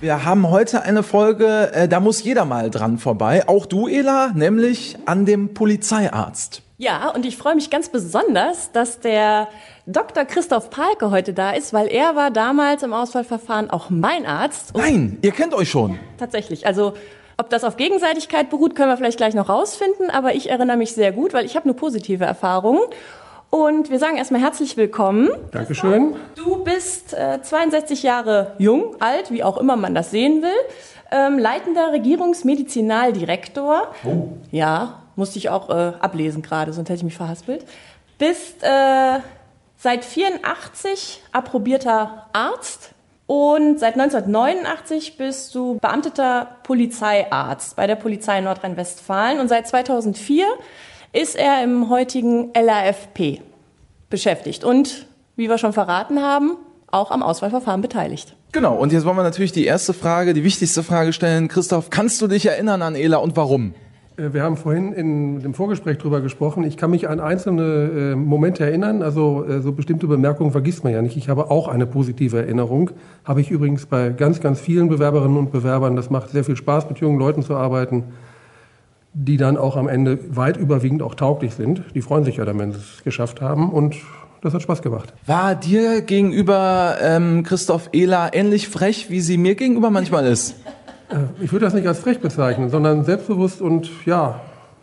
Wir haben heute eine Folge, äh, da muss jeder mal dran vorbei. Auch du, Ela, nämlich an dem Polizeiarzt. Ja, und ich freue mich ganz besonders, dass der Dr. Christoph Palke heute da ist, weil er war damals im Auswahlverfahren auch mein Arzt. Nein, ihr kennt euch schon. Tatsächlich. Also ob das auf Gegenseitigkeit beruht, können wir vielleicht gleich noch rausfinden, aber ich erinnere mich sehr gut, weil ich habe nur positive Erfahrungen. Und wir sagen erstmal herzlich willkommen. Dankeschön. Du bist äh, 62 Jahre jung, alt, wie auch immer man das sehen will. Ähm, leitender Regierungsmedizinaldirektor. Oh. Ja, musste ich auch äh, ablesen gerade, sonst hätte ich mich verhaspelt. Bist äh, seit 84 approbierter Arzt und seit 1989 bist du beamteter Polizeiarzt bei der Polizei Nordrhein-Westfalen und seit 2004 ist er im heutigen LAFP beschäftigt und, wie wir schon verraten haben, auch am Auswahlverfahren beteiligt. Genau, und jetzt wollen wir natürlich die erste Frage, die wichtigste Frage stellen. Christoph, kannst du dich erinnern an Ela und warum? Äh, Wir haben vorhin in dem Vorgespräch drüber gesprochen. Ich kann mich an einzelne äh, Momente erinnern. Also äh, so bestimmte Bemerkungen vergisst man ja nicht. Ich habe auch eine positive Erinnerung. Habe ich übrigens bei ganz, ganz vielen Bewerberinnen und Bewerbern. Das macht sehr viel Spaß, mit jungen Leuten zu arbeiten, die dann auch am Ende weit überwiegend auch tauglich sind. Die freuen sich ja dann, wenn sie es geschafft haben. Und das hat Spaß gemacht. War dir gegenüber ähm, Christoph Ela ähnlich frech, wie sie mir gegenüber manchmal ist? Äh, Ich würde das nicht als frech bezeichnen, sondern selbstbewusst und ja,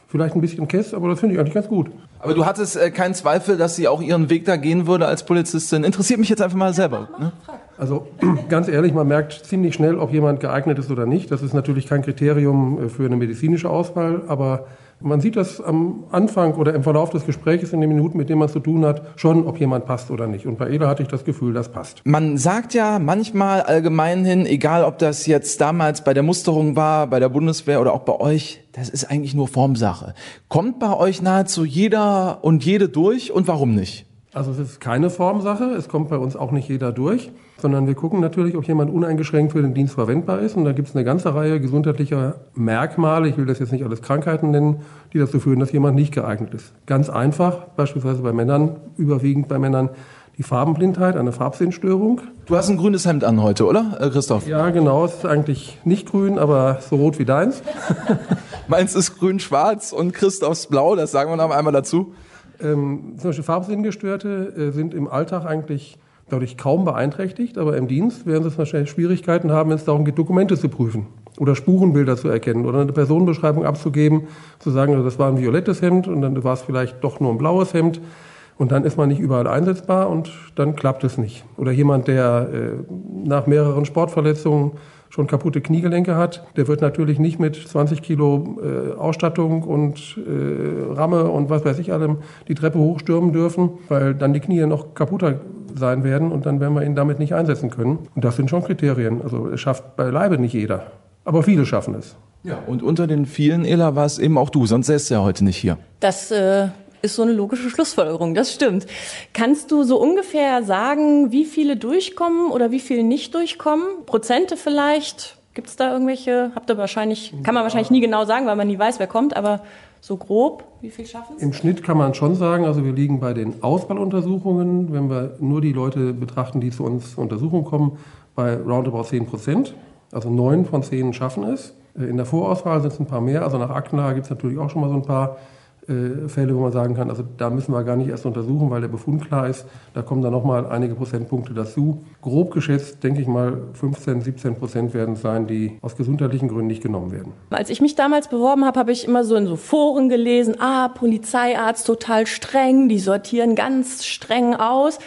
vielleicht ein bisschen kess, aber das finde ich eigentlich ganz gut. Aber du hattest äh, keinen Zweifel, dass sie auch ihren Weg da gehen würde als Polizistin. Interessiert mich jetzt einfach mal selber. Ne? Also ganz ehrlich, man merkt ziemlich schnell, ob jemand geeignet ist oder nicht. Das ist natürlich kein Kriterium äh, für eine medizinische Auswahl, aber man sieht das am Anfang oder im Verlauf des Gesprächs in den Minuten, mit denen man es zu tun hat, schon, ob jemand passt oder nicht. Und bei Eda hatte ich das Gefühl, das passt. Man sagt ja manchmal allgemein hin, egal ob das jetzt damals bei der Musterung war, bei der Bundeswehr oder auch bei euch, das ist eigentlich nur Formsache. Kommt bei euch nahezu jeder und jede durch und warum nicht? Also es ist keine Formsache, es kommt bei uns auch nicht jeder durch, sondern wir gucken natürlich, ob jemand uneingeschränkt für den Dienst verwendbar ist. Und da gibt es eine ganze Reihe gesundheitlicher Merkmale, ich will das jetzt nicht alles Krankheiten nennen, die dazu führen, dass jemand nicht geeignet ist. Ganz einfach, beispielsweise bei Männern, überwiegend bei Männern, die Farbenblindheit, eine Farbsinnstörung. Du hast ein grünes Hemd an heute, oder, äh, Christoph? Ja, genau, es ist eigentlich nicht grün, aber so rot wie deins. Meins ist grün-schwarz und Christophs blau, das sagen wir noch einmal dazu. Ähm, zum Beispiel Farbsinngestörte äh, sind im Alltag eigentlich dadurch kaum beeinträchtigt, aber im Dienst werden sie wahrscheinlich Schwierigkeiten haben, wenn es darum geht, Dokumente zu prüfen oder Spurenbilder zu erkennen oder eine Personenbeschreibung abzugeben, zu sagen, also das war ein violettes Hemd und dann war es vielleicht doch nur ein blaues Hemd und dann ist man nicht überall einsetzbar und dann klappt es nicht. Oder jemand, der äh, nach mehreren Sportverletzungen schon kaputte Kniegelenke hat, der wird natürlich nicht mit 20 Kilo äh, Ausstattung und äh, Ramme und was weiß ich allem die Treppe hochstürmen dürfen, weil dann die Knie noch kaputter sein werden und dann werden wir ihn damit nicht einsetzen können. Und das sind schon Kriterien. Also es schafft beileibe nicht jeder. Aber viele schaffen es. Ja, und unter den vielen, Ela, war es eben auch du, sonst säßt du ja heute nicht hier. Das äh, ist so eine logische Schlussfolgerung, das stimmt. Kannst du so ungefähr sagen, wie viele durchkommen oder wie viele nicht durchkommen? Prozente vielleicht? Gibt es da irgendwelche? Habt ihr wahrscheinlich, kann man wahrscheinlich nie genau sagen, weil man nie weiß, wer kommt, aber so grob, wie viel schaffen es? Im Schnitt kann man schon sagen, also wir liegen bei den Auswahluntersuchungen, wenn wir nur die Leute betrachten, die zu uns zur Untersuchung kommen, bei roundabout 10 Prozent. Also neun von zehn schaffen es. Äh, In der Vorauswahl sind es ein paar mehr. Also nach Aktenlage gibt es natürlich auch schon mal so ein paar äh, Fälle, wo man sagen kann, also da müssen wir gar nicht erst untersuchen, weil der Befund klar ist. Da kommen dann nochmal einige Prozentpunkte dazu. Grob geschätzt, denke ich mal, 15, 17 Prozent werden es sein, die aus gesundheitlichen Gründen nicht genommen werden. Als ich mich damals beworben habe, habe ich immer so in so Foren gelesen, ah, Polizeiarzt total streng, die sortieren ganz streng aus.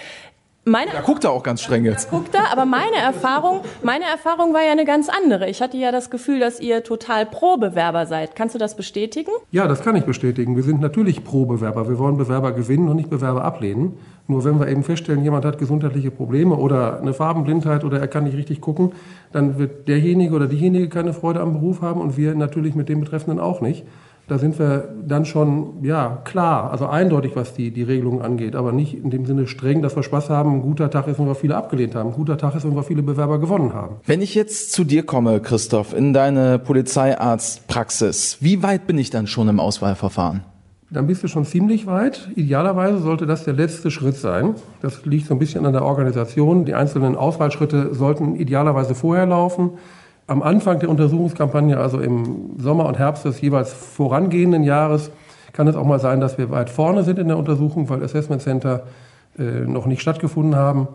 Meine Da guckt er auch ganz streng jetzt. guckt er, aber meine Erfahrung, meine Erfahrung war ja eine ganz andere. Ich hatte ja das Gefühl, dass ihr total Pro-Bewerber seid. Kannst du das bestätigen? Ja, das kann ich bestätigen. Wir sind natürlich Pro-Bewerber. Wir wollen Bewerber gewinnen und nicht Bewerber ablehnen. Nur wenn wir eben feststellen, jemand hat gesundheitliche Probleme oder eine Farbenblindheit oder er kann nicht richtig gucken, dann wird derjenige oder diejenige keine Freude am Beruf haben und wir natürlich mit dem Betreffenden auch nicht. Da sind wir dann schon, ja, klar, also eindeutig, was die, die Regelungen angeht, aber nicht in dem Sinne streng, dass wir Spaß haben. Ein guter Tag ist, wenn wir viele abgelehnt haben. Ein guter Tag ist, wenn wir viele Bewerber gewonnen haben. Wenn ich jetzt zu dir komme, Christoph, in deine Polizeiarztpraxis, wie weit bin ich dann schon im Auswahlverfahren? Dann bist du schon ziemlich weit. Idealerweise sollte das der letzte Schritt sein. Das liegt so ein bisschen an der Organisation. Die einzelnen Auswahlschritte sollten idealerweise vorher laufen. Am Anfang der Untersuchungskampagne, also im Sommer und Herbst des jeweils vorangehenden Jahres, kann es auch mal sein, dass wir weit vorne sind in der Untersuchung, weil Assessment Center äh, noch nicht stattgefunden haben.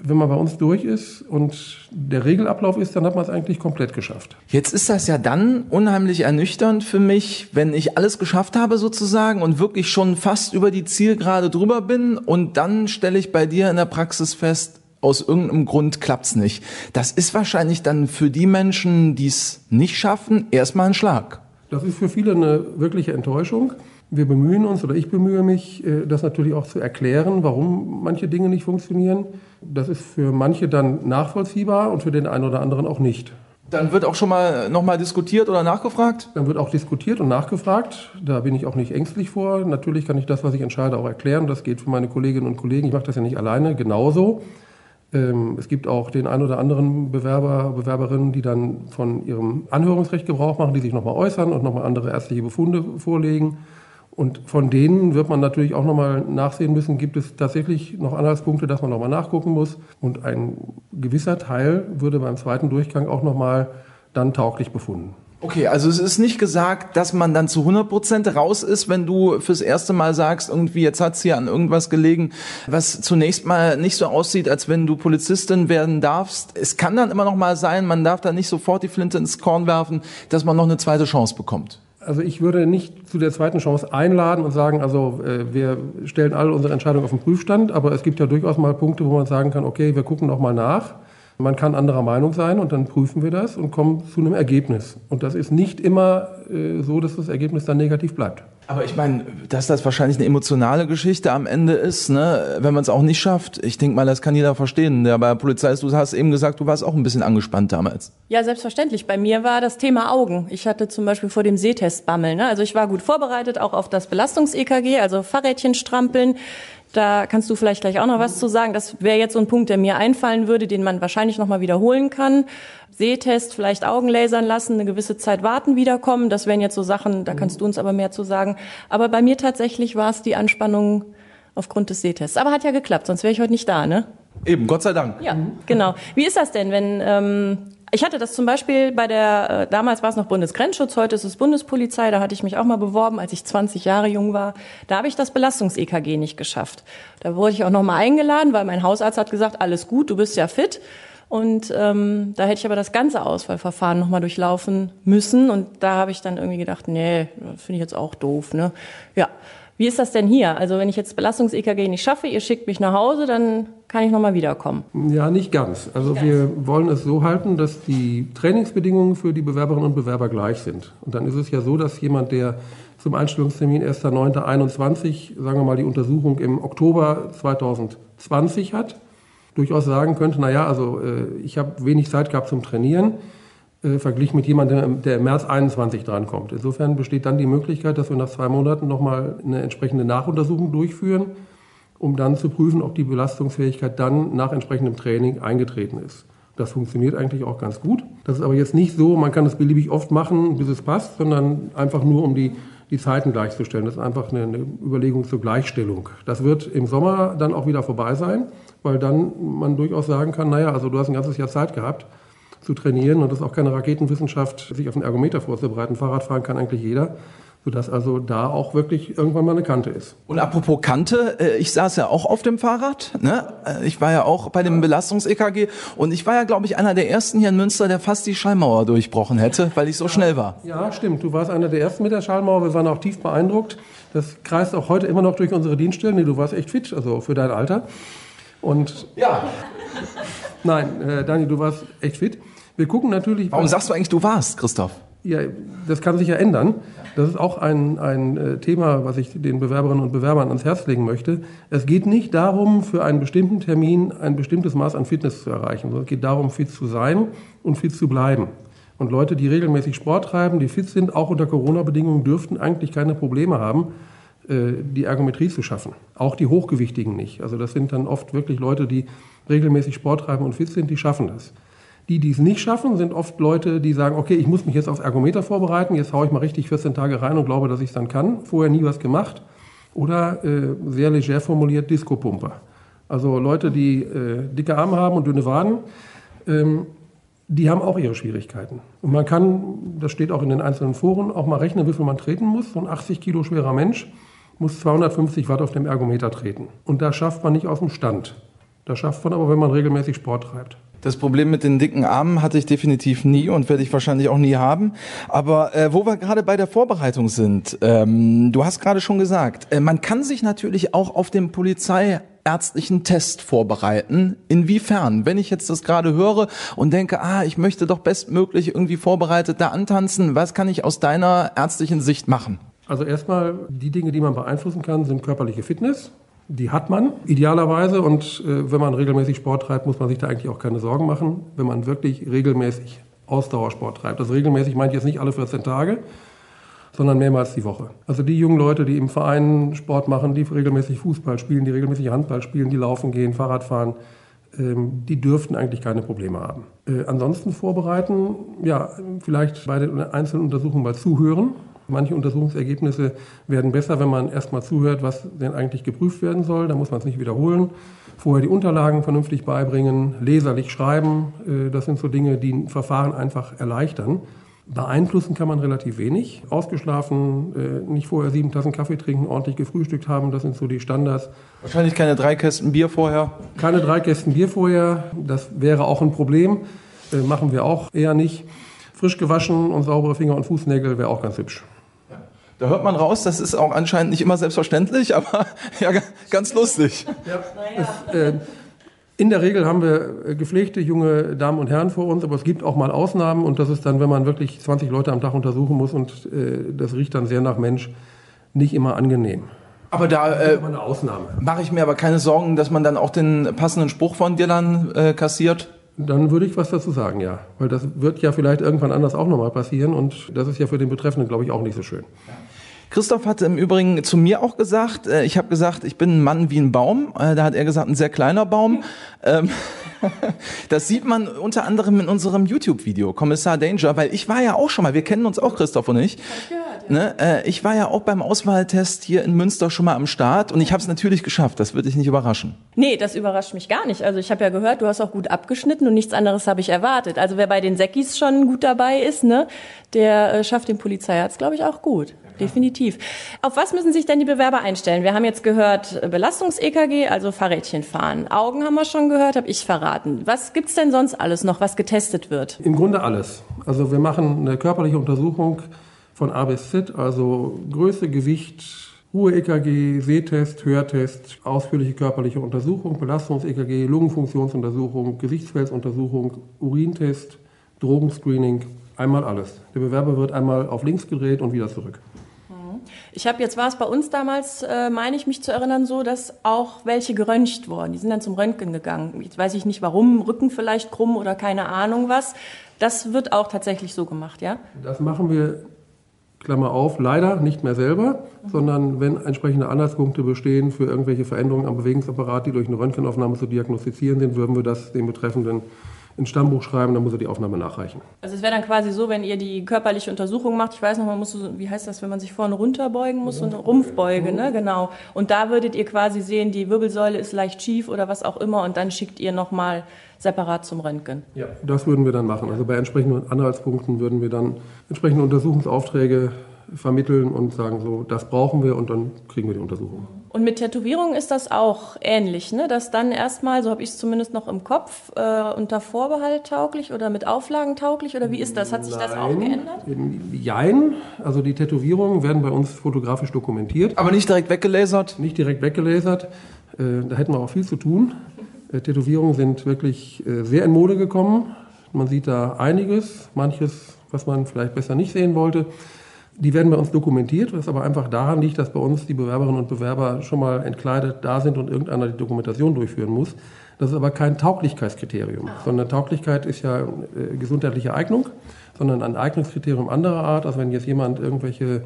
Wenn man bei uns durch ist und der Regelablauf ist, dann hat man es eigentlich komplett geschafft. Jetzt ist das ja dann unheimlich ernüchternd für mich, wenn ich alles geschafft habe sozusagen und wirklich schon fast über die Zielgerade drüber bin und dann stelle ich bei dir in der Praxis fest, aus irgendeinem Grund klappt's nicht. Das ist wahrscheinlich dann für die Menschen, die es nicht schaffen, erstmal ein Schlag. Das ist für viele eine wirkliche Enttäuschung. Wir bemühen uns oder ich bemühe mich, äh, das natürlich auch zu erklären, warum manche Dinge nicht funktionieren. Das ist für manche dann nachvollziehbar und für den einen oder anderen auch nicht. Dann wird auch schon mal nochmal diskutiert oder nachgefragt? Dann wird auch diskutiert und nachgefragt. Da bin ich auch nicht ängstlich vor. Natürlich kann ich das, was ich entscheide, auch erklären. Das geht für meine Kolleginnen und Kollegen. Ich mache das ja nicht alleine, genauso. Ähm, es gibt auch den ein oder anderen Bewerber, Bewerberinnen, die dann von ihrem Anhörungsrecht Gebrauch machen, die sich nochmal äußern und nochmal andere ärztliche Befunde vorlegen. Und von denen wird man natürlich auch nochmal nachsehen müssen, gibt es tatsächlich noch Anhaltspunkte, dass man nochmal nachgucken muss. Und ein gewisser Teil würde beim zweiten Durchgang auch nochmal dann tauglich befunden. Okay, also es ist nicht gesagt, dass man dann zu 100 Prozent raus ist, wenn du fürs erste Mal sagst, irgendwie jetzt hat's hier an irgendwas gelegen, was zunächst mal nicht so aussieht, als wenn du Polizistin werden darfst. Es kann dann immer noch mal sein, man darf da nicht sofort die Flinte ins Korn werfen, dass man noch eine zweite Chance bekommt. Also ich würde nicht zu der zweiten Chance einladen und sagen, also äh, wir stellen alle unsere Entscheidungen auf den Prüfstand, aber es gibt ja durchaus mal Punkte, wo man sagen kann, okay, wir gucken noch mal nach. Man kann anderer Meinung sein und dann prüfen wir das und kommen zu einem Ergebnis. Und das ist nicht immer äh, so, dass das Ergebnis dann negativ bleibt. Aber ich meine, dass das wahrscheinlich eine emotionale Geschichte am Ende ist, ne? wenn man es auch nicht schafft. Ich denke mal, das kann jeder verstehen. Der bei der Polizei ist, du hast eben gesagt, du warst auch ein bisschen angespannt damals. Ja, selbstverständlich. Bei mir war das Thema Augen. Ich hatte zum Beispiel vor dem Sehtest Bammel. Ne? Also ich war gut vorbereitet, auch auf das Belastungs-EKG, also Fahrrädchen strampeln. Da kannst du vielleicht gleich auch noch was zu sagen. Das wäre jetzt so ein Punkt, der mir einfallen würde, den man wahrscheinlich noch mal wiederholen kann. Sehtest, vielleicht Augen lasern lassen, eine gewisse Zeit warten, wiederkommen. Das wären jetzt so Sachen, da kannst du uns aber mehr zu sagen. Aber bei mir tatsächlich war es die Anspannung aufgrund des Sehtests. Aber hat ja geklappt, sonst wäre ich heute nicht da, ne? Eben, Gott sei Dank. Ja, genau. Wie ist das denn, wenn ähm, ich hatte das zum Beispiel bei der, äh, damals war es noch Bundesgrenzschutz, heute ist es Bundespolizei, da hatte ich mich auch mal beworben, als ich 20 Jahre jung war. Da habe ich das Belastungs-EKG nicht geschafft. Da wurde ich auch noch mal eingeladen, weil mein Hausarzt hat gesagt, alles gut, du bist ja fit. Und ähm, da hätte ich aber das ganze Auswahlverfahren nochmal durchlaufen müssen. Und da habe ich dann irgendwie gedacht, nee, finde ich jetzt auch doof. Ne? Ja, wie ist das denn hier? Also wenn ich jetzt Belastungs-EKG nicht schaffe, ihr schickt mich nach Hause, dann kann ich nochmal wiederkommen. Ja, nicht ganz. Also nicht wir ganz. wollen es so halten, dass die Trainingsbedingungen für die Bewerberinnen und Bewerber gleich sind. Und dann ist es ja so, dass jemand, der zum Einstellungstermin 1.9.21, sagen wir mal, die Untersuchung im Oktober 2020 hat, durchaus sagen könnte, naja, also äh, ich habe wenig Zeit gehabt zum Trainieren äh, verglichen mit jemandem, der im März 21 drankommt. Insofern besteht dann die Möglichkeit, dass wir nach zwei Monaten nochmal eine entsprechende Nachuntersuchung durchführen, um dann zu prüfen, ob die Belastungsfähigkeit dann nach entsprechendem Training eingetreten ist. Das funktioniert eigentlich auch ganz gut. Das ist aber jetzt nicht so, man kann es beliebig oft machen, bis es passt, sondern einfach nur, um die, die Zeiten gleichzustellen. Das ist einfach eine, eine Überlegung zur Gleichstellung. Das wird im Sommer dann auch wieder vorbei sein, weil dann man durchaus sagen kann, naja, also du hast ein ganzes Jahr Zeit gehabt, zu trainieren. Und das ist auch keine Raketenwissenschaft, sich auf einen Ergometer vorzubereiten. Fahrradfahren kann eigentlich jeder sodass also da auch wirklich irgendwann mal eine Kante ist. Und apropos Kante, äh, ich saß ja auch auf dem Fahrrad. Ne? Äh, ich war ja auch bei dem Belastungs-EKG und ich war ja, glaube ich, einer der ersten hier in Münster, der fast die Schallmauer durchbrochen hätte, weil ich so schnell war. Ja, stimmt. Du warst einer der ersten mit der Schallmauer. Wir waren auch tief beeindruckt. Das kreist auch heute immer noch durch unsere Dienststellen. Nee, du warst echt fit, also für dein Alter. Und ja. Nein, äh, Dani, du warst echt fit. Wir gucken natürlich. Warum sagst du eigentlich, du warst, Christoph? Ja, das kann sich ja ändern. Das ist auch ein, ein äh, Thema, was ich den Bewerberinnen und Bewerbern ans Herz legen möchte. Es geht nicht darum, für einen bestimmten Termin ein bestimmtes Maß an Fitness zu erreichen, sondern es geht darum, fit zu sein und fit zu bleiben. Und Leute, die regelmäßig Sport treiben, die fit sind, auch unter Corona-Bedingungen, dürften eigentlich keine Probleme haben, äh, die Ergometrie zu schaffen. Auch die Hochgewichtigen nicht. Also das sind dann oft wirklich Leute, die regelmäßig Sport treiben und fit sind, die schaffen das. Die, die es nicht schaffen, sind oft Leute, die sagen, okay, ich muss mich jetzt aufs Ergometer vorbereiten, jetzt haue ich mal richtig 14 Tage rein und glaube, dass ich es dann kann. Vorher nie was gemacht. Oder äh, sehr leger formuliert Disco-Pumper. Also Leute, die äh, dicke Arme haben und dünne Waden. Ähm, die haben auch ihre Schwierigkeiten. Und man kann, das steht auch in den einzelnen Foren, auch mal rechnen, wie viel man treten muss. So ein 80 Kilo schwerer Mensch muss 250 Watt auf dem Ergometer treten. Und das schafft man nicht aus dem Stand. Das schafft man aber, wenn man regelmäßig Sport treibt. Das Problem mit den dicken Armen hatte ich definitiv nie und werde ich wahrscheinlich auch nie haben. Aber äh, wo wir gerade bei der Vorbereitung sind, ähm, du hast gerade schon gesagt, äh, man kann sich natürlich auch auf den polizeiärztlichen Test vorbereiten. Inwiefern? Wenn ich jetzt das gerade höre und denke, ah, ich möchte doch bestmöglich irgendwie vorbereitet da antanzen, was kann ich aus deiner ärztlichen Sicht machen? Also erstmal, die Dinge, die man beeinflussen kann, sind körperliche Fitness. Die hat man idealerweise und äh, wenn man regelmäßig Sport treibt, muss man sich da eigentlich auch keine Sorgen machen, wenn man wirklich regelmäßig Ausdauersport treibt. Also regelmäßig meint jetzt nicht alle 14 Tage, sondern mehrmals die Woche. Also die jungen Leute, die im Verein Sport machen, die regelmäßig Fußball spielen, die regelmäßig Handball spielen, die laufen gehen, Fahrrad fahren, ähm, die dürften eigentlich keine Probleme haben. Äh, ansonsten vorbereiten, ja, vielleicht bei den einzelnen Untersuchungen mal zuhören Manche Untersuchungsergebnisse werden besser, wenn man erstmal zuhört, was denn eigentlich geprüft werden soll. Da muss man es nicht wiederholen. Vorher die Unterlagen vernünftig beibringen, leserlich schreiben. Äh, das sind so Dinge, die ein Verfahren einfach erleichtern. Beeinflussen kann man relativ wenig. Ausgeschlafen, äh, nicht vorher sieben Tassen Kaffee trinken, ordentlich gefrühstückt haben, das sind so die Standards. Wahrscheinlich keine drei Kästen Bier vorher. Keine drei Kästen Bier vorher, das wäre auch ein Problem. Äh, machen wir auch eher nicht. Frisch gewaschen und saubere Finger und Fußnägel wäre auch ganz hübsch. Da hört man raus, das ist auch anscheinend nicht immer selbstverständlich, aber ja, ganz lustig. Ja, es, äh, in der Regel haben wir äh, gepflegte junge Damen und Herren vor uns, aber es gibt auch mal Ausnahmen und das ist dann, wenn man wirklich 20 Leute am Tag untersuchen muss und äh, das riecht dann sehr nach Mensch, nicht immer angenehm. Aber da äh, mache ich mir aber keine Sorgen, dass man dann auch den passenden Spruch von dir dann äh, kassiert. Dann würde ich was dazu sagen, ja. Weil das wird ja vielleicht irgendwann anders auch nochmal passieren und das ist ja für den Betreffenden, glaube ich, auch nicht so schön. Christoph hatte im Übrigen zu mir auch gesagt, äh, ich habe gesagt, ich bin ein Mann wie ein Baum. Äh, da hat er gesagt, ein sehr kleiner Baum. Ähm, das sieht man unter anderem in unserem YouTube-Video, Kommissar Danger, weil ich war ja auch schon mal, wir kennen uns auch, Christoph und ich. Ja. Ne? äh, ich war ja auch beim Auswahltest hier in Münster schon mal am Start und ich habe es natürlich geschafft, das würde dich nicht überraschen. Nee, das überrascht mich gar nicht. Also ich habe ja gehört, du hast auch gut abgeschnitten und nichts anderes habe ich erwartet. Also wer bei den Säckis schon gut dabei ist, ne, der äh, schafft den Polizeiarzt, glaube ich, auch gut definitiv. Auf was müssen sich denn die Bewerber einstellen? Wir haben jetzt gehört äh, Belastungs-EKG, also Fahrrädchen fahren. Augen haben wir schon gehört, habe ich verraten. Was gibt's denn sonst alles noch, was getestet wird? Im Grunde alles. Also wir machen eine körperliche Untersuchung von A bis Z, also Größe, Gewicht, Ruhe-EKG, Sehtest, Hörtest, ausführliche körperliche Untersuchung, Belastungs-EKG, Lungenfunktionsuntersuchung, Gesichtsfelduntersuchung, Urintest, Drogenscreening, einmal alles. Der Bewerber wird einmal auf links gedreht und wieder zurück. Ich habe jetzt war es bei uns damals, äh, meine ich mich zu erinnern, so, dass auch welche geröntgt wurden. Die sind dann zum Röntgen gegangen. Jetzt weiß ich nicht warum, Rücken vielleicht krumm oder keine Ahnung was. Das wird auch tatsächlich so gemacht, ja? Das machen wir, Klammer auf, leider nicht mehr selber, sondern wenn entsprechende Anhaltspunkte bestehen für irgendwelche Veränderungen am Bewegungsapparat, die durch eine Röntgenaufnahme zu diagnostizieren sind, würden wir das den Betreffenden ins Stammbuch schreiben, dann muss er die Aufnahme nachreichen. Also es wäre dann quasi so, wenn ihr die körperliche Untersuchung macht, ich weiß noch, man muss so, wie heißt das, wenn man sich vorne runterbeugen muss, so eine Rumpfbeuge, ne, genau. Und da würdet ihr quasi sehen, die Wirbelsäule ist leicht schief oder was auch immer und dann schickt ihr nochmal separat zum Röntgen. Ja, das würden wir dann machen. Also bei entsprechenden Anhaltspunkten würden wir dann entsprechende Untersuchungsaufträge vermitteln und sagen so, das brauchen wir und dann kriegen wir die Untersuchung. Und mit Tätowierungen ist das auch ähnlich, ne? dass dann erstmal, so habe ich es zumindest noch im Kopf, äh, unter Vorbehalt tauglich oder mit Auflagen tauglich oder wie ist das? Hat sich Nein, das auch geändert? Jein, also die Tätowierungen werden bei uns fotografisch dokumentiert. Aber nicht direkt weggelasert? Nicht direkt weggelasert, äh, da hätten wir auch viel zu tun. Äh, Tätowierungen sind wirklich äh, sehr in Mode gekommen. Man sieht da einiges, manches, was man vielleicht besser nicht sehen wollte. Die werden bei uns dokumentiert, was aber einfach daran liegt, dass bei uns die Bewerberinnen und Bewerber schon mal entkleidet da sind und irgendeiner die Dokumentation durchführen muss. Das ist aber kein Tauglichkeitskriterium, sondern Tauglichkeit ist ja äh, gesundheitliche Eignung, sondern ein Eignungskriterium anderer Art. Also wenn jetzt jemand irgendwelche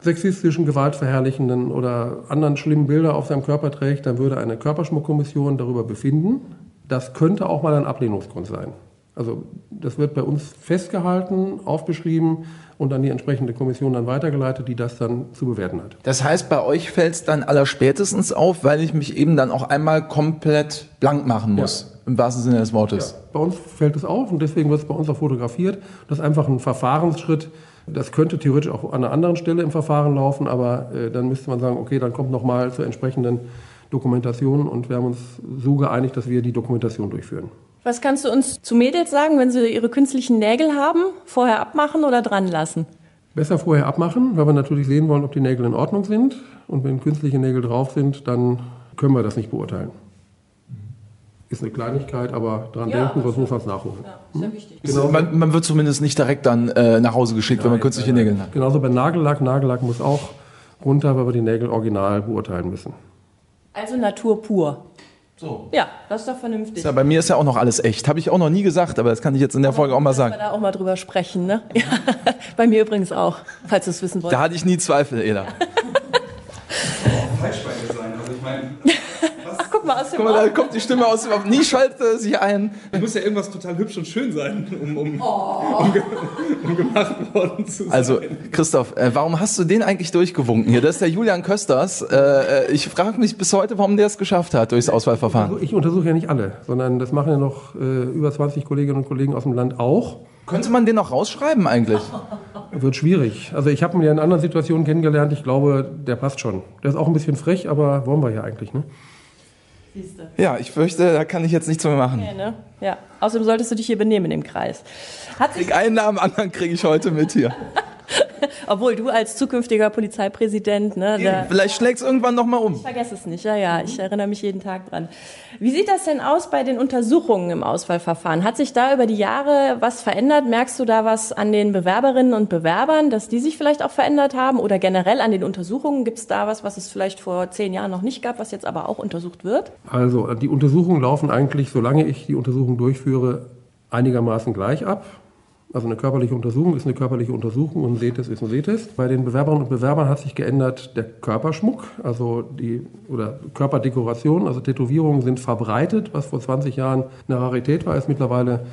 sexistischen, gewaltverherrlichenden oder anderen schlimmen Bilder auf seinem Körper trägt, dann würde eine Körperschmuckkommission darüber befinden. Das könnte auch mal ein Ablehnungsgrund sein. Also das wird bei uns festgehalten, aufbeschrieben und an die entsprechende Kommission dann weitergeleitet, die das dann zu bewerten hat. Das heißt, bei euch fällt es dann allerspätestens auf, weil ich mich eben dann auch einmal komplett blank machen muss. im wahrsten Sinne des Wortes. Ja, bei uns fällt es auf und deswegen wird es bei uns auch fotografiert. Das ist einfach ein Verfahrensschritt. Das könnte theoretisch auch an einer anderen Stelle im Verfahren laufen, aber äh, dann müsste man sagen, okay, dann kommt nochmal zur entsprechenden Dokumentation und wir haben uns so geeinigt, dass wir die Dokumentation durchführen. Was kannst du uns zu Mädels sagen, wenn sie ihre künstlichen Nägel haben? Vorher abmachen oder dran lassen? Besser vorher abmachen, weil wir natürlich sehen wollen, ob die Nägel in Ordnung sind. Und wenn künstliche Nägel drauf sind, dann können wir das nicht beurteilen. Ist eine Kleinigkeit, aber dran Ja, denken, sonst muss man es nachholen. Ja, ist ja wichtig. Genau. Man, man wird zumindest nicht direkt dann äh, nach Hause geschickt, wenn man künstliche Nägel hat. Genauso bei Nagellack. Nagellack muss auch runter, weil wir die Nägel original beurteilen müssen. Also Natur pur. So. Ja, das ist doch vernünftig. Ja, bei mir ist ja auch noch alles echt. Habe ich auch noch nie gesagt, aber das kann ich jetzt in der Folge auch mal sagen. wir da auch mal drüber sprechen, ne? Ja, bei mir übrigens auch, falls du es wissen Da wolltest. hatte ich nie Zweifel, Eda bei dir sein. Also ich meine, Ach, guck mal aus dem Guck mal, da kommt die Stimme aus dem Off. Nie schaltet er sich ein. es muss ja irgendwas total hübsch und schön sein, um, um, um, ge um gemacht worden zu sein. Also, Christoph, äh, warum hast du den eigentlich durchgewunken hier? Das ist der Julian Kösters. Äh, äh, ich frage mich bis heute, warum der es geschafft hat durchs Auswahlverfahren. Also ich untersuche ja nicht alle, sondern das machen ja noch äh, über 20 Kolleginnen und Kollegen aus dem Land auch. Könnte man den noch rausschreiben eigentlich? Wird schwierig. Also ich habe ihn ja in anderen Situationen kennengelernt. Ich glaube, der passt schon. Der ist auch ein bisschen frech, aber wollen wir ja eigentlich. Ne? Siehste. Ja, ich fürchte, da kann ich jetzt nichts mehr machen. Ja, ne? ja. Außerdem solltest du dich hier benehmen im Kreis. Hat sich, einen dem anderen kriege ich heute mit hier. obwohl du als zukünftiger Polizeipräsident, ne, da, Vielleicht schlägt's irgendwann noch mal um. vergess es nicht. Ja, ja, ich erinnere mich jeden Tag dran. Wie sieht das denn aus bei den Untersuchungen im Auswahlverfahren? Hat sich da über die Jahre was verändert? Merkst du da was an den Bewerberinnen und Bewerbern, dass die sich vielleicht auch verändert haben? Oder generell an den Untersuchungen? Gibt es da was, was es vielleicht vor zehn Jahren noch nicht gab, was jetzt aber auch untersucht wird? Also die Untersuchungen laufen eigentlich, solange ich die Untersuchung durchführe, einigermaßen gleich ab. Also eine körperliche Untersuchung ist eine körperliche Untersuchung und ein Sehtest ist ein Sehtest. Bei den Bewerberinnen und Bewerbern hat sich geändert der Körperschmuck, also die oder Körperdekoration, also Tätowierungen sind verbreitet, was vor 20 Jahren eine Rarität war, ist mittlerweile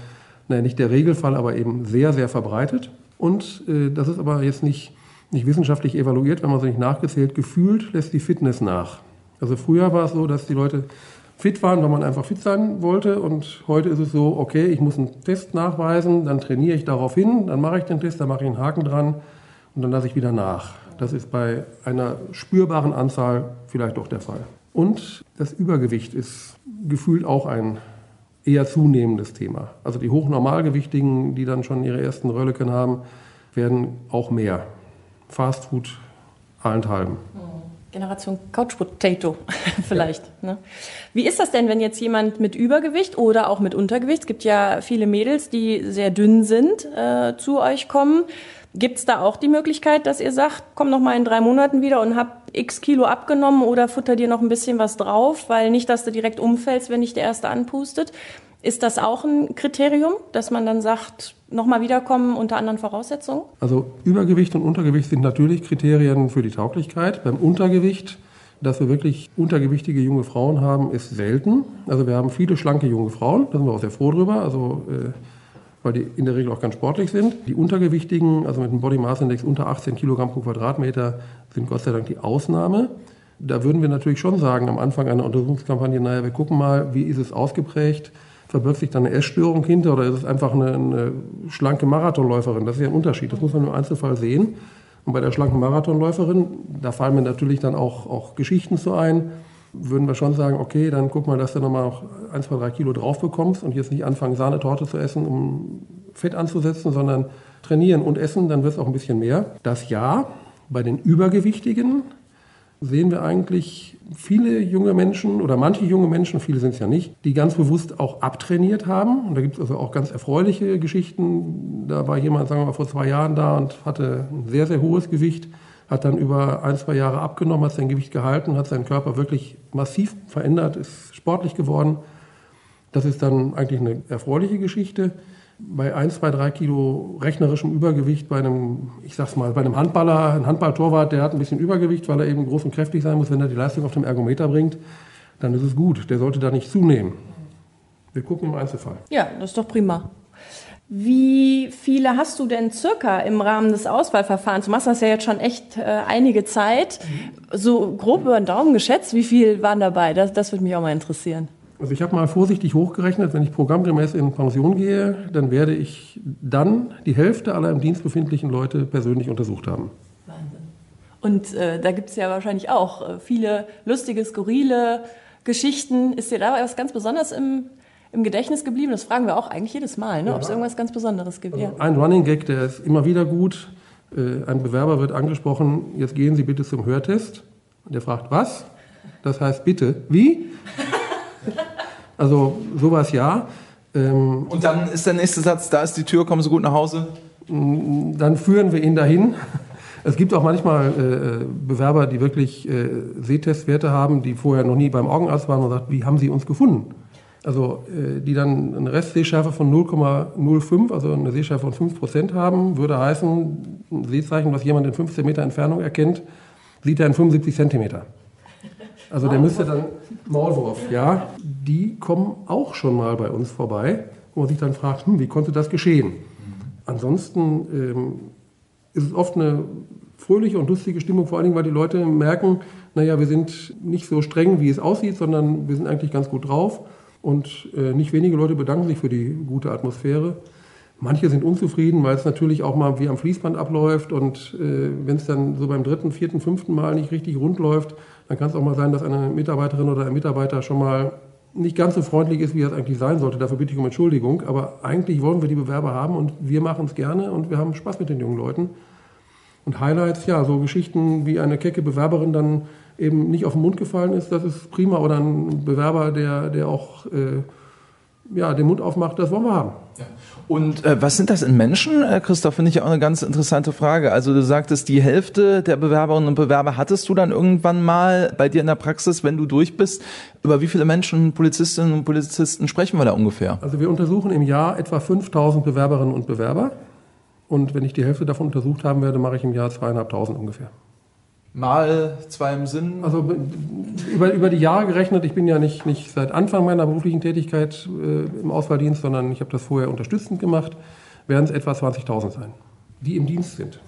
naja, nicht der Regelfall, aber eben sehr, sehr verbreitet. Und äh, das ist aber jetzt nicht, nicht wissenschaftlich evaluiert, wenn man so nicht nachgezählt, gefühlt lässt die Fitness nach. Also früher war es so, dass die Leute fit waren, weil man einfach fit sein wollte. Und heute ist es so, okay, ich muss einen Test nachweisen, dann trainiere ich darauf hin, dann mache ich den Test, dann mache ich einen Haken dran und dann lasse ich wieder nach. Das ist bei einer spürbaren Anzahl vielleicht doch der Fall. Und das Übergewicht ist gefühlt auch ein eher zunehmendes Thema. Also die Hochnormalgewichtigen, die dann schon ihre ersten Rölleken haben, werden auch mehr. Fastfood allenthalben. Generation Couch Potato vielleicht. Ne? Wie ist das denn, wenn jetzt jemand mit Übergewicht oder auch mit Untergewicht, es gibt ja viele Mädels, die sehr dünn sind, äh, zu euch kommen. Gibt es da auch die Möglichkeit, dass ihr sagt, komm noch mal in drei Monaten wieder und hab x Kilo abgenommen oder futter dir noch ein bisschen was drauf, weil nicht, dass du direkt umfällst, wenn dich der Erste anpustet. Ist das auch ein Kriterium, dass man dann sagt, nochmal wiederkommen unter anderen Voraussetzungen? Also Übergewicht und Untergewicht sind natürlich Kriterien für die Tauglichkeit. Beim Untergewicht, dass wir wirklich untergewichtige junge Frauen haben, ist selten. Also wir haben viele schlanke junge Frauen, da sind wir auch sehr froh drüber, also, äh, weil die in der Regel auch ganz sportlich sind. Die Untergewichtigen, also mit einem Body Mass Index unter 18 Kilogramm pro Quadratmeter, sind Gott sei Dank die Ausnahme. Da würden wir natürlich schon sagen, am Anfang einer Untersuchungskampagne, naja, wir gucken mal, wie ist es ausgeprägt, verbirgt sich da eine Essstörung hinter oder ist es einfach eine, eine schlanke Marathonläuferin? Das ist ja ein Unterschied, das muss man im Einzelfall sehen. Und bei der schlanken Marathonläuferin, da fallen mir natürlich dann auch, auch Geschichten zu ein, würden wir schon sagen, okay, dann guck mal, dass du nochmal noch ein, zwei, drei Kilo drauf bekommst und jetzt nicht anfangen, Sahnetorte zu essen, um Fett anzusetzen, sondern trainieren und essen, dann wird es auch ein bisschen mehr. Das ja, bei den Übergewichtigen sehen wir eigentlich viele junge Menschen oder manche junge Menschen, viele sind es ja nicht, die ganz bewusst auch abtrainiert haben. Und da gibt es also auch ganz erfreuliche Geschichten. Da war jemand, sagen wir mal, vor zwei Jahren da und hatte ein sehr, sehr hohes Gewicht, hat dann über ein, zwei Jahre abgenommen, hat sein Gewicht gehalten, hat seinen Körper wirklich massiv verändert, ist sportlich geworden. Das ist dann eigentlich eine erfreuliche Geschichte bei 1, 2, 3 Kilo rechnerischem Übergewicht bei einem, ich sag's mal, bei einem Handballer, ein Handballtorwart, der hat ein bisschen Übergewicht, weil er eben groß und kräftig sein muss, wenn er die Leistung auf dem Ergometer bringt, dann ist es gut. Der sollte da nicht zunehmen. Wir gucken im Einzelfall. Ja, das ist doch prima. Wie viele hast du denn circa im Rahmen des Auswahlverfahrens? Du machst das ja jetzt schon echt äh, einige Zeit. So grob über den Daumen geschätzt, wie viel waren dabei? Das, das würde mich auch mal interessieren. Also ich habe mal vorsichtig hochgerechnet, wenn ich programmgemäß in Pension gehe, dann werde ich dann die Hälfte aller im Dienst befindlichen Leute persönlich untersucht haben. Wahnsinn. Und äh, da gibt es ja wahrscheinlich auch äh, viele lustige, skurrile Geschichten. Ist dir da was ganz Besonderes im, im Gedächtnis geblieben? Das fragen wir auch eigentlich jedes Mal, ne? Ja. ob es irgendwas ganz Besonderes gibt. Ja. Ein Running Gag, der ist immer wieder gut. Äh, Ein Bewerber wird angesprochen, jetzt gehen Sie bitte zum Hörtest. Und der fragt, was? Das heißt bitte, wie? Also sowas ja. Ähm, Und dann ist der nächste Satz, da ist die Tür, kommen Sie gut nach Hause. dann führen wir ihn dahin. Es gibt auch manchmal äh, Bewerber, die wirklich äh, Sehtestwerte haben, die vorher noch nie beim Augenarzt waren und sagt, wie haben Sie uns gefunden? Also äh, die dann eine Restsehschärfe von 0,05, also eine Sehschärfe von 5 Prozent haben, würde heißen, ein Sehzeichen, was jemand in 15 Meter Entfernung erkennt, sieht er in 75 Zentimeter. Also der müsste dann Maulwurf, ja. Die kommen auch schon mal bei uns vorbei, wo man sich dann fragt, hm, wie konnte das geschehen? Ansonsten ähm, ist es oft eine fröhliche und lustige Stimmung, vor allen Dingen, weil die Leute merken, naja, wir sind nicht so streng, wie es aussieht, sondern wir sind eigentlich ganz gut drauf. Und äh, nicht wenige Leute bedanken sich für die gute Atmosphäre. Manche sind unzufrieden, weil es natürlich auch mal wie am Fließband abläuft. Und äh, wenn es dann so beim dritten, vierten, fünften Mal nicht richtig rund läuft, dann kann es auch mal sein, dass eine Mitarbeiterin oder ein Mitarbeiter schon mal nicht ganz so freundlich ist, wie es eigentlich sein sollte. Dafür bitte ich um Entschuldigung. Aber eigentlich wollen wir die Bewerber haben und wir machen es gerne und wir haben Spaß mit den jungen Leuten. Und Highlights, ja, so Geschichten wie eine kecke Bewerberin dann eben nicht auf den Mund gefallen ist, das ist prima. Oder ein Bewerber, der, der auch äh, ja, den Mund aufmacht, das wollen wir haben. Und äh, was sind das in Menschen, äh, Christoph? Finde ich auch eine ganz interessante Frage. Also du sagtest, die Hälfte der Bewerberinnen und Bewerber hattest du dann irgendwann mal bei dir in der Praxis, wenn du durch bist. Über wie viele Menschen, Polizistinnen und Polizisten sprechen wir da ungefähr? Also wir untersuchen im Jahr etwa 5000 Bewerberinnen und Bewerber. Und wenn ich die Hälfte davon untersucht haben werde, mache ich im Jahr zweieinhalbtausend ungefähr. Mal zwei im Sinn. Also über, über die Jahre gerechnet, ich bin ja nicht, nicht seit Anfang meiner beruflichen Tätigkeit äh, im Auswahldienst, sondern ich habe das vorher unterstützend gemacht, werden es etwa 20.000 sein, die im Dienst sind.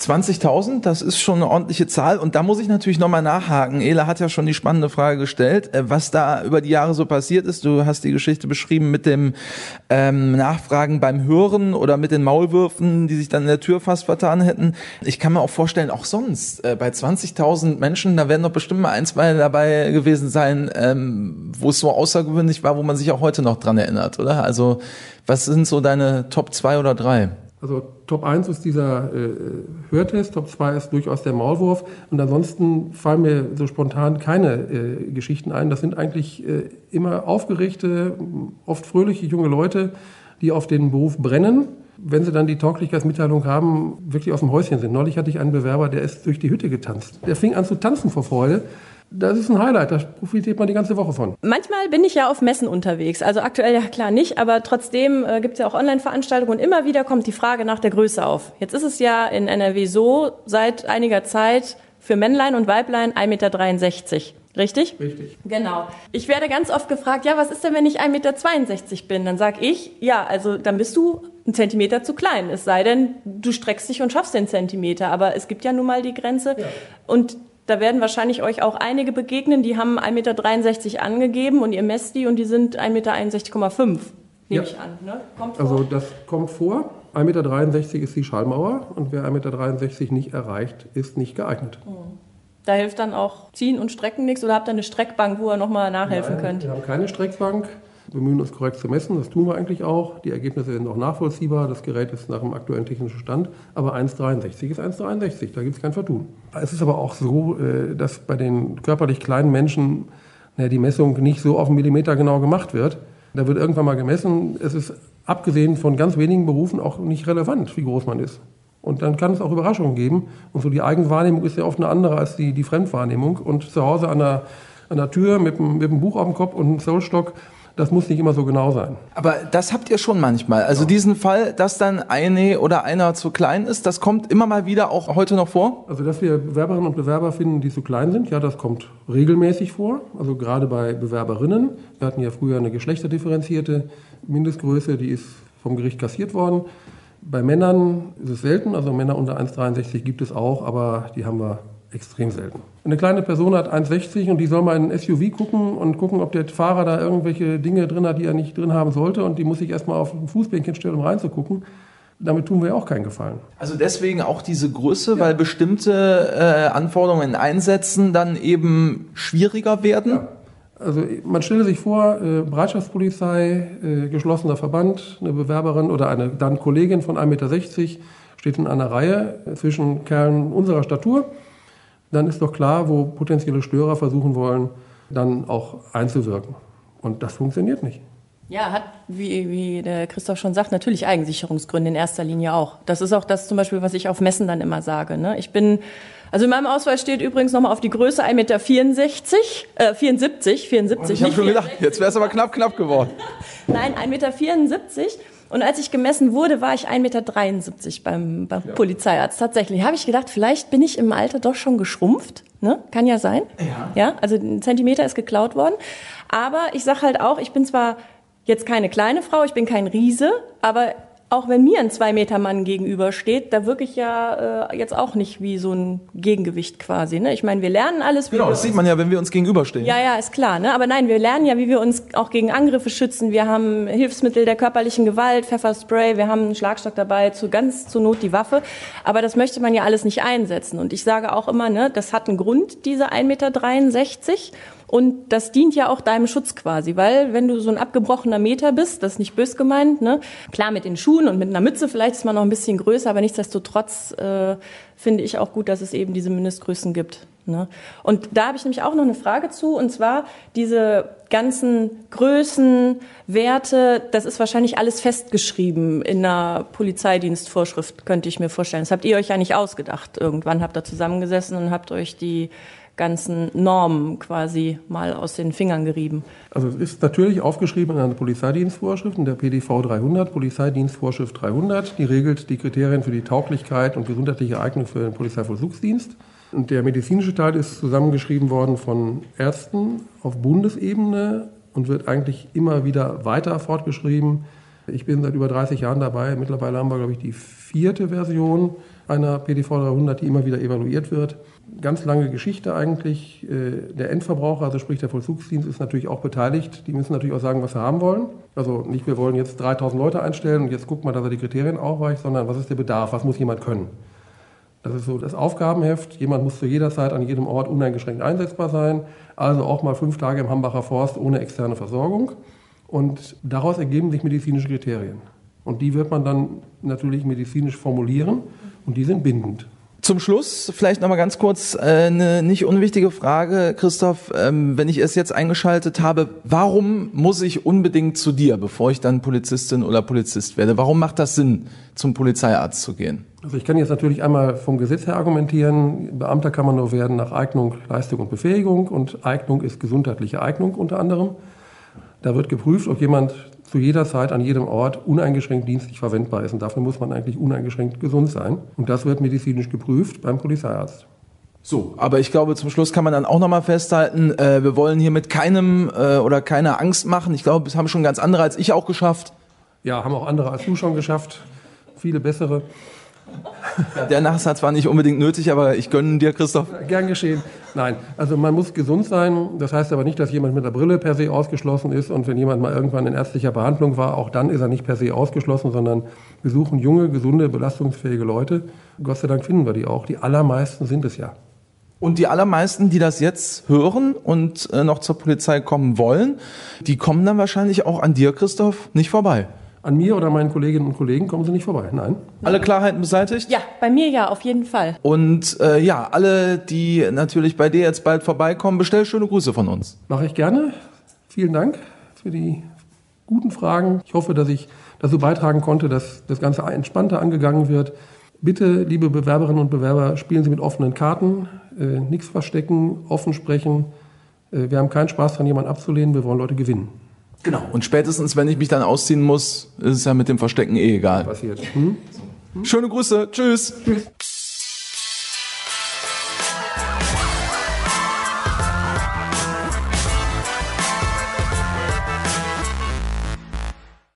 20.000, das ist schon eine ordentliche Zahl. Und da muss ich natürlich nochmal nachhaken. Ela hat ja schon die spannende Frage gestellt, äh, was da über die Jahre so passiert ist. Du hast die Geschichte beschrieben mit dem ähm, Nachfragen beim Hören oder mit den Maulwürfen, die sich dann in der Tür fast vertan hätten. Ich kann mir auch vorstellen, auch sonst, äh, bei 20.000 Menschen, da werden doch bestimmt mal ein, zwei dabei gewesen sein, ähm, wo es so außergewöhnlich war, wo man sich auch heute noch dran erinnert, oder? Also, was sind so deine Top zwei oder drei? Also Top 1 ist dieser äh, Hörtest, Top 2 ist durchaus der Maulwurf. Und ansonsten fallen mir so spontan keine äh, Geschichten ein. Das sind eigentlich äh, immer aufgeregte, oft fröhliche junge Leute, die auf den Beruf brennen. Wenn sie dann die Tauglichkeitsmitteilung haben, wirklich aus dem Häuschen sind. Neulich hatte ich einen Bewerber, der ist durch die Hütte getanzt. Der fing an zu tanzen vor Freude. Das ist ein Highlight, da profitiert man die ganze Woche von. Manchmal bin ich ja auf Messen unterwegs, also aktuell ja klar nicht, aber trotzdem äh, gibt es ja auch Online-Veranstaltungen und immer wieder kommt die Frage nach der Größe auf. Jetzt ist es ja in NRW so, seit einiger Zeit für Männlein und Weiblein 1,63 Meter. Richtig? Richtig. Genau. Ich werde ganz oft gefragt, ja, was ist denn, wenn ich 1,62 Meter bin? Dann sag ich, ja, also dann bist du einen Zentimeter zu klein. Es sei denn, du streckst dich und schaffst den Zentimeter. Aber es gibt ja nun mal die Grenze. Ja. Und da werden wahrscheinlich euch auch einige begegnen, die haben 1,63 Meter angegeben und ihr messt die und die sind 1,61,5 Meter, nehme Ja. ich an. Ne? Kommt vor. Also das kommt vor. 1,63 Meter ist die Schallmauer und wer 1,63 Meter nicht erreicht, ist nicht geeignet. da hilft dann auch Ziehen und Strecken nichts oder habt ihr eine Streckbank, wo ihr nochmal nachhelfen Nein, könnt? Wir haben keine Streckbank. Bemühen uns korrekt zu messen, das tun wir eigentlich auch. Die Ergebnisse sind auch nachvollziehbar, das Gerät ist nach dem aktuellen technischen Stand. Aber 1,63 ist 1,63, da gibt es kein Vertun. Es ist aber auch so, äh, dass bei den körperlich kleinen Menschen die Messung nicht so auf einen Millimeter genau gemacht wird. Da wird irgendwann mal gemessen. Es ist abgesehen von ganz wenigen Berufen auch nicht relevant, wie groß man ist. Und dann kann es auch Überraschungen geben. Und so die Eigenwahrnehmung ist ja oft eine andere als die, die Fremdwahrnehmung. Und zu Hause an der, an der Tür mit, einem- mit einem Buch auf dem Kopf und einem Zollstock, das muss nicht immer so genau sein. Aber das habt ihr schon manchmal. Also diesen Fall, dass dann eine oder einer zu klein ist, das kommt immer mal wieder auch heute noch vor. Also, dass wir Bewerberinnen und Bewerber finden, die zu klein sind, ja, das kommt regelmäßig vor. Also gerade bei Bewerberinnen. Wir hatten ja früher eine geschlechterdifferenzierte Mindestgröße, die ist vom Gericht kassiert worden. Bei Männern ist es selten, also Männer unter 1,63 gibt es auch, aber die haben wir extrem selten. Eine kleine Person hat 1,60 und die soll mal in ein SUV gucken und gucken, ob der Fahrer da irgendwelche Dinge drin hat, die er nicht drin haben sollte und die muss sich erstmal auf ein Fußbänkchen stellen, um reinzugucken. Damit tun wir ja auch keinen Gefallen. Also deswegen auch diese Größe, weil bestimmte äh, Anforderungen in Einsätzen dann eben schwieriger werden. Ja. Also man stelle sich vor, äh, Bereitschaftspolizei, äh, geschlossener Verband, eine Bewerberin oder eine dann Kollegin von 1,60 Meter steht in einer Reihe zwischen Kerlen unserer Statur. Dann ist doch klar, wo potenzielle Störer versuchen wollen, dann auch einzuwirken. Und das funktioniert nicht. Ja, hat, wie, wie der Christoph schon sagt, natürlich Eigensicherungsgründe in erster Linie auch. Das ist auch das zum Beispiel, was ich auf Messen dann immer sage. Ne? Ich bin, also in meinem Ausweis steht übrigens nochmal auf die Größe 1,64 Meter, äh, 74, 74. Ich habe schon gedacht, jetzt wäre es aber knapp, knapp geworden. Nein, 1,74 Meter. Und als ich gemessen wurde, war ich 1,73 Meter beim, beim ja. Polizeiarzt. Tatsächlich habe ich gedacht, vielleicht bin ich im Alter doch schon geschrumpft. Ne? Kann ja sein. Ja. ja. Also ein Zentimeter ist geklaut worden. Aber ich sage halt auch, ich bin zwar jetzt keine kleine Frau, ich bin kein Riese, aber auch wenn mir ein Zwei-Meter-Mann gegenübersteht, da wirke ich ja äh, jetzt auch nicht wie so ein Gegengewicht quasi. Ne? Ich meine, wir lernen alles. Genau, das sieht man ja, wenn wir uns gegenüberstehen. Ja, ja, ist klar. Ne? Aber nein, wir lernen ja, wie wir uns auch gegen Angriffe schützen. Wir haben Hilfsmittel der körperlichen Gewalt, Pfefferspray, wir haben einen Schlagstock dabei, zu ganz zur Not die Waffe. Aber das möchte man ja alles nicht einsetzen. Und ich sage auch immer, ne, das hat einen Grund, diese 1,63 Meter. Und das dient ja auch deinem Schutz quasi, weil wenn du so ein abgebrochener Meter bist, das ist nicht bös gemeint, ne? Klar mit den Schuhen und mit einer Mütze vielleicht ist man noch ein bisschen größer, aber nichtsdestotrotz äh, finde ich auch gut, dass es eben diese Mindestgrößen gibt. Ne? Und da habe ich nämlich auch noch eine Frage zu, und zwar diese ganzen Größen, Werte, das ist wahrscheinlich alles festgeschrieben in einer Polizeidienstvorschrift, könnte ich mir vorstellen. Das habt ihr euch ja nicht ausgedacht. Irgendwann habt ihr zusammengesessen und habt euch die ganzen Normen quasi mal aus den Fingern gerieben? Also es ist natürlich aufgeschrieben in einer Polizeidienstvorschrift, in der PDV 300, Polizeidienstvorschrift 300. Die regelt die Kriterien für die Tauglichkeit und gesundheitliche Eignung für den Polizeivollzugsdienst. Und der medizinische Teil ist zusammengeschrieben worden von Ärzten auf Bundesebene und wird eigentlich immer wieder weiter fortgeschrieben. Ich bin seit über 30 Jahren dabei. Mittlerweile haben wir, glaube ich, die vierte Version einer PDV 300, die immer wieder evaluiert wird ganz lange Geschichte eigentlich. Äh, der Endverbraucher, also sprich der Vollzugsdienst, ist natürlich auch beteiligt. Die müssen natürlich auch sagen, was sie haben wollen. Also nicht, wir wollen jetzt 3000 Leute einstellen und jetzt guckt mal, dass er die Kriterien aufweicht, sondern was ist der Bedarf, was muss jemand können. Das ist so das Aufgabenheft. Jemand muss zu jeder Zeit an jedem Ort uneingeschränkt einsetzbar sein. Also auch mal fünf Tage im Hambacher Forst ohne externe Versorgung. Und daraus ergeben sich medizinische Kriterien. Und die wird man dann natürlich medizinisch formulieren und die sind bindend. Zum Schluss vielleicht noch mal ganz kurz äh, eine nicht unwichtige Frage, Christoph. Ähm, wenn ich es jetzt eingeschaltet habe, warum muss ich unbedingt zu dir, bevor ich dann Polizistin oder Polizist werde? Warum macht das Sinn, zum Polizeiarzt zu gehen? Also ich kann jetzt natürlich einmal vom Gesetz her argumentieren. Beamter kann man nur werden nach Eignung, Leistung und Befähigung. Und Eignung ist gesundheitliche Eignung unter anderem. Da wird geprüft, ob jemand zu jeder Zeit an jedem Ort uneingeschränkt dienstlich verwendbar ist. Und dafür muss man eigentlich uneingeschränkt gesund sein. Und das wird medizinisch geprüft beim Polizeiarzt. So, aber ich glaube, zum Schluss kann man dann auch nochmal festhalten, äh, wir wollen hier mit keinem äh, oder keiner Angst machen. Ich glaube, das haben schon ganz andere als ich auch geschafft. Ja, haben auch andere als du schon geschafft. Viele bessere. Der Nachsatz war nicht unbedingt nötig, aber ich gönne dir, Christoph. Gern geschehen. Nein, also man muss gesund sein. Das heißt aber nicht, dass jemand mit der Brille per se ausgeschlossen ist. Und wenn jemand mal irgendwann in ärztlicher Behandlung war, auch dann ist er nicht per se ausgeschlossen, sondern wir suchen junge, gesunde, belastungsfähige Leute. Gott sei Dank finden wir die auch. Die allermeisten sind es ja. Und die allermeisten, die das jetzt hören und äh, noch zur Polizei kommen wollen, die kommen dann wahrscheinlich auch an dir, Christoph, nicht vorbei. An mir oder meinen Kolleginnen und Kollegen kommen Sie nicht vorbei. Nein. Alle Klarheiten beseitigt? Ja, bei mir ja, auf jeden Fall. Und äh, ja, alle, die natürlich bei dir jetzt bald vorbeikommen, bestell schöne Grüße von uns. Mache ich gerne. Vielen Dank für die guten Fragen. Ich hoffe, dass ich dazu beitragen konnte, dass das Ganze entspannter angegangen wird. Bitte, liebe Bewerberinnen und Bewerber, spielen Sie mit offenen Karten, äh, nichts verstecken, offen sprechen. Äh, wir haben keinen Spaß daran, jemanden abzulehnen. Wir wollen Leute gewinnen. Genau. Und spätestens, wenn ich mich dann ausziehen muss, ist es ja mit dem Verstecken eh egal. Passiert. Hm? Schöne Grüße. Tschüss. Tschüss.